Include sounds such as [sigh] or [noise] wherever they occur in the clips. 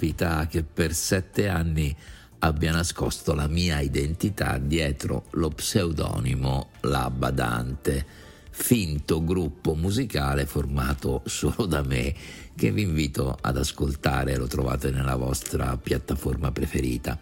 possibilità che per sette anni abbia nascosto la mia identità dietro lo pseudonimo La Badante, finto gruppo musicale formato solo da me, che vi invito ad ascoltare, lo trovate nella vostra piattaforma preferita,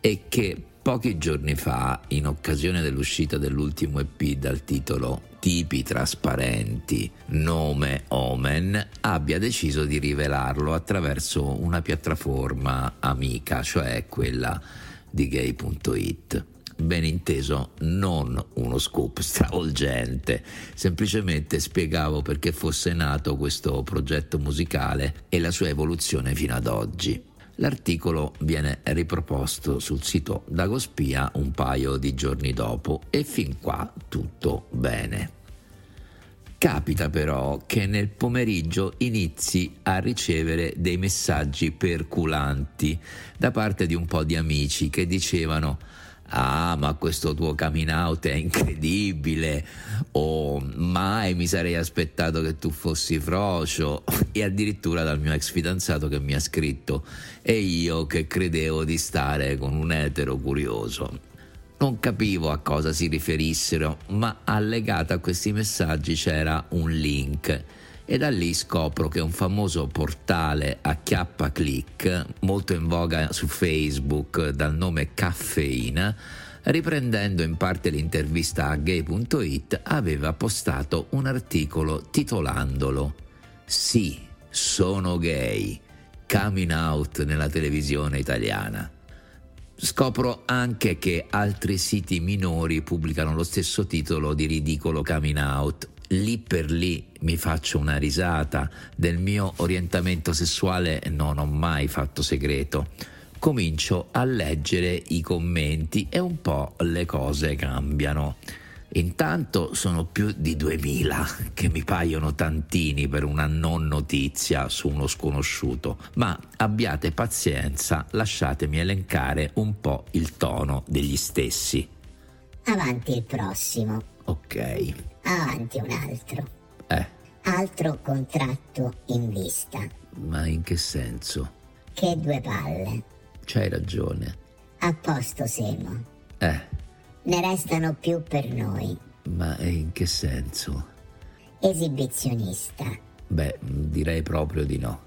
e che pochi giorni fa, in occasione dell'uscita dell'ultimo EP dal titolo Tipi trasparenti, nome Omen, abbia deciso di rivelarlo attraverso una piattaforma amica, cioè quella di gay.it. Ben inteso, non uno scoop stravolgente, semplicemente spiegavo perché fosse nato questo progetto musicale e la sua evoluzione fino ad oggi. L'articolo viene riproposto sul sito Dagospia un paio di giorni dopo e fin qua tutto bene. Capita però che nel pomeriggio inizi a ricevere dei messaggi perculanti da parte di un po' di amici che dicevano Ah, ma questo tuo coming out è incredibile. O mai mi sarei aspettato che tu fossi frocio. E addirittura dal mio ex fidanzato che mi ha scritto E io che credevo di stare con un etero curioso. Non capivo a cosa si riferissero, ma allegato a questi messaggi c'era un link e da lì scopro che un famoso portale a chiappa click, molto in voga su Facebook dal nome Caffeina, riprendendo in parte l'intervista a gay.it, aveva postato un articolo titolandolo Sì, sono gay, coming out nella televisione italiana. Scopro anche che altri siti minori pubblicano lo stesso titolo di ridicolo coming out. Lì per lì mi faccio una risata. Del mio orientamento sessuale non ho mai fatto segreto. Comincio a leggere i commenti e un po' le cose cambiano. Intanto sono più di 2000, che mi paiono tantini per una non notizia su uno sconosciuto, ma abbiate pazienza, lasciatemi elencare un po' il tono degli stessi. Avanti il prossimo. Ok. Avanti un altro. Eh. Altro contratto in vista. Ma in che senso? Che due palle. C'hai ragione. A posto Semo. Eh ne restano più per noi. Ma in che senso? Esibizionista. Beh, direi proprio di no.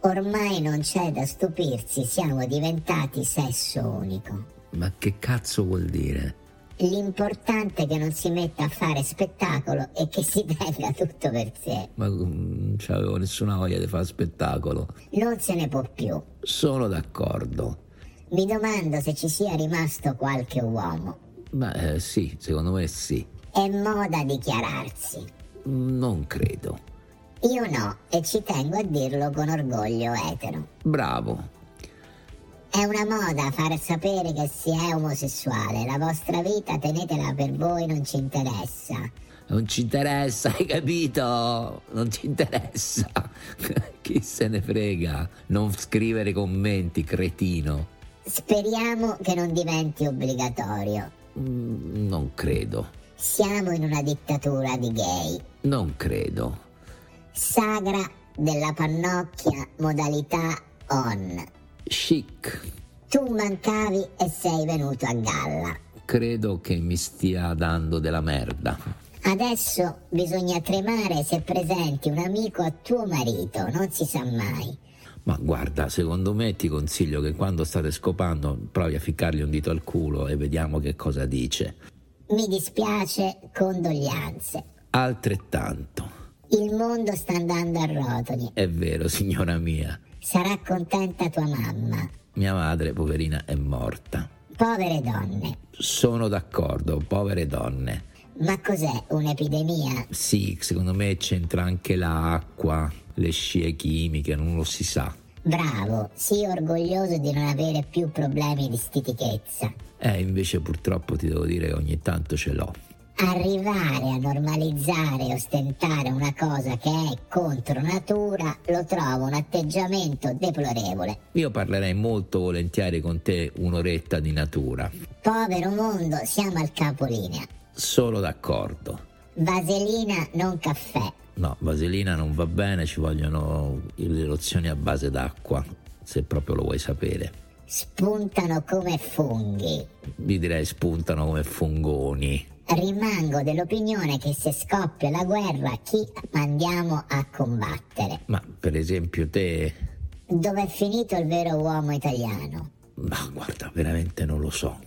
Ormai non c'è da stupirsi, siamo diventati sesso unico. Ma che cazzo vuol dire? L'importante è che non si metta a fare spettacolo e che si [laughs] tenga tutto per sé. Ma non c'avevo nessuna voglia di fare spettacolo. Non se ne può più. Sono d'accordo. Mi domando se ci sia rimasto qualche uomo. Ma eh, sì, secondo me sì. È moda dichiararsi. Non credo. Io no, e ci tengo a dirlo con orgoglio etero. Bravo. È una moda far sapere che si è omosessuale. La vostra vita tenetela per voi, non ci interessa. Non ci interessa, [laughs] hai capito? Non ci interessa. [laughs] Chi se ne frega? Non scrivere commenti, cretino. Speriamo che non diventi obbligatorio. Mm, non credo. Siamo in una dittatura di gay. Non credo. Sagra della pannocchia modalità on. Chic. Tu mancavi e sei venuto a galla. Credo che mi stia dando della merda. Adesso bisogna tremare se presenti un amico a tuo marito, non si sa mai. Ma guarda, secondo me ti consiglio che quando state scopando provi a ficcargli un dito al culo e vediamo che cosa dice. Mi dispiace, condoglianze. Altrettanto. Il mondo sta andando a rotoli. È vero, signora mia. Sarà contenta tua mamma. Mia madre, poverina, è morta. Povere donne. Sono d'accordo, povere donne. Ma cos'è un'epidemia? Sì, secondo me c'entra anche l'acqua, le scie chimiche, non lo si sa. Bravo, sii orgoglioso di non avere più problemi di stitichezza. Eh, invece purtroppo ti devo dire che ogni tanto ce l'ho. Arrivare a normalizzare e ostentare una cosa che è contro natura lo trovo un atteggiamento deplorevole. Io parlerei molto volentieri con te un'oretta di natura. Povero mondo, siamo al capolinea. Solo d'accordo. Vaselina, non caffè. No, vaselina non va bene, ci vogliono le lozioni a base d'acqua. se proprio lo vuoi sapere. Spuntano come funghi. Vi direi spuntano come fungoni. Rimango dell'opinione che se scoppia la guerra chi mandiamo a combattere? Ma per esempio te... Dov'è finito il vero uomo italiano? Ma guarda, veramente non lo so.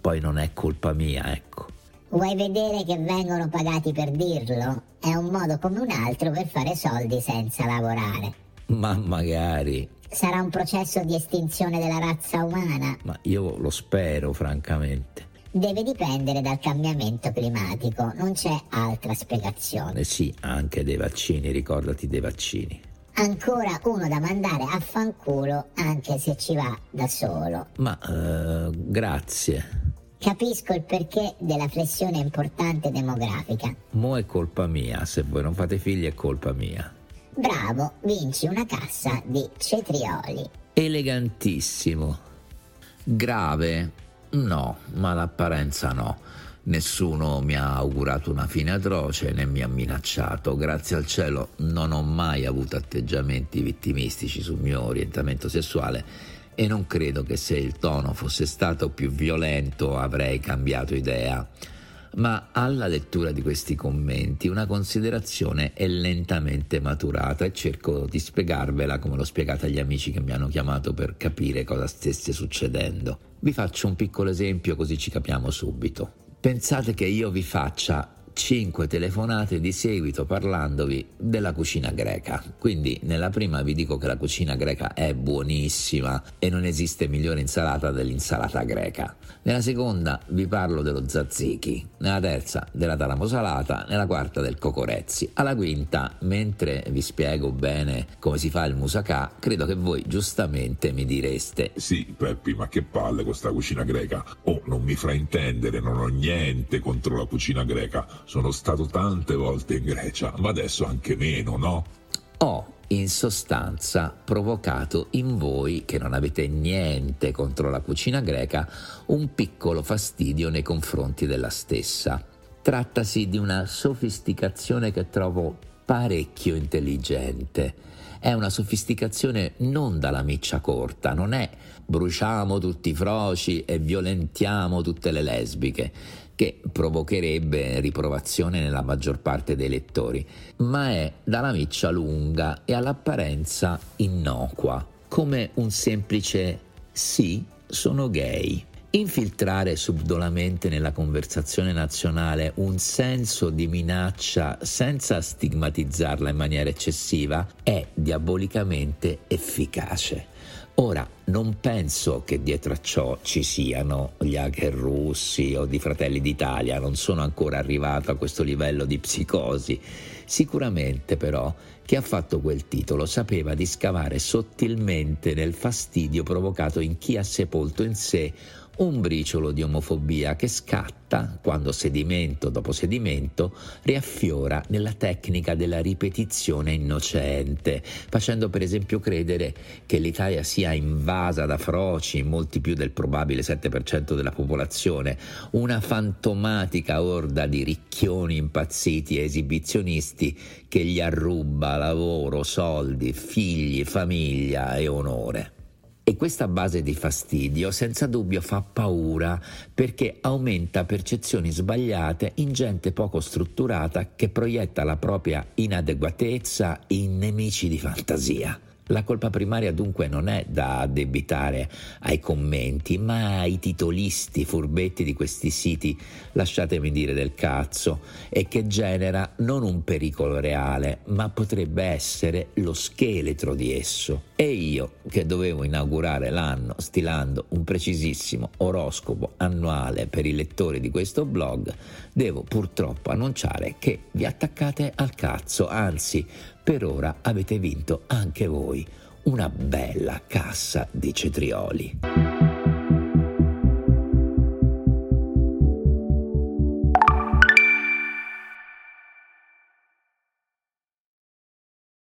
Poi non è colpa mia, ecco. Vuoi vedere che vengono pagati per dirlo? È un modo come un altro per fare soldi senza lavorare. Ma magari. Sarà un processo di estinzione della razza umana? Ma io lo spero, francamente. Deve dipendere dal cambiamento climatico, non c'è altra spiegazione. Eh sì, anche dei vaccini, ricordati dei vaccini. Ancora uno da mandare a fanculo anche se ci va da solo. Ma uh, grazie. Capisco il perché della flessione importante demografica. Mo' è colpa mia, se voi non fate figli è colpa mia. Bravo, vinci una cassa di cetrioli. Elegantissimo. Grave? No, ma l'apparenza no. Nessuno mi ha augurato una fine atroce né mi ha minacciato. Grazie al cielo non ho mai avuto atteggiamenti vittimistici sul mio orientamento sessuale e non credo che se il tono fosse stato più violento avrei cambiato idea. Ma alla lettura di questi commenti una considerazione è lentamente maturata e cerco di spiegarvela come l'ho spiegata agli amici che mi hanno chiamato per capire cosa stesse succedendo. Vi faccio un piccolo esempio così ci capiamo subito. Pensate che io vi faccia 5 telefonate di seguito parlandovi della cucina greca. Quindi nella prima vi dico che la cucina greca è buonissima e non esiste migliore insalata dell'insalata greca. Nella seconda vi parlo dello tzatziki, nella terza della talamo salata, nella quarta del cocorezzi. Alla quinta, mentre vi spiego bene come si fa il moussaka, credo che voi giustamente mi direste Sì, Peppi, ma che palle questa cucina greca. Oh, non mi fraintendere, non ho niente contro la cucina greca sono stato tante volte in Grecia, ma adesso anche meno, no? Ho in sostanza provocato in voi, che non avete niente contro la cucina greca, un piccolo fastidio nei confronti della stessa. Trattasi di una sofisticazione che trovo parecchio intelligente. È una sofisticazione non dalla miccia corta, non è bruciamo tutti i froci e violentiamo tutte le lesbiche che provocherebbe riprovazione nella maggior parte dei lettori, ma è dalla miccia lunga e all'apparenza innocua, come un semplice sì, sono gay. Infiltrare subdolamente nella conversazione nazionale un senso di minaccia senza stigmatizzarla in maniera eccessiva è diabolicamente efficace. Ora, non penso che dietro a ciò ci siano gli hacker russi o di Fratelli d'Italia, non sono ancora arrivato a questo livello di psicosi. Sicuramente però chi ha fatto quel titolo sapeva di scavare sottilmente nel fastidio provocato in chi ha sepolto in sé un briciolo di omofobia che scatta quando sedimento dopo sedimento riaffiora nella tecnica della ripetizione innocente, facendo per esempio credere che l'Italia sia invasa da froci, molti più del probabile 7% della popolazione, una fantomatica orda di ricchioni impazziti e esibizionisti che gli arruba lavoro, soldi, figli, famiglia e onore. E questa base di fastidio senza dubbio fa paura perché aumenta percezioni sbagliate in gente poco strutturata che proietta la propria inadeguatezza in nemici di fantasia. La colpa primaria dunque non è da addebitare ai commenti, ma ai titolisti furbetti di questi siti, lasciatemi dire del cazzo, e che genera non un pericolo reale, ma potrebbe essere lo scheletro di esso. E io, che dovevo inaugurare l'anno stilando un precisissimo oroscopo annuale per i lettori di questo blog, devo purtroppo annunciare che vi attaccate al cazzo, anzi per ora avete vinto anche voi una bella cassa di cetrioli.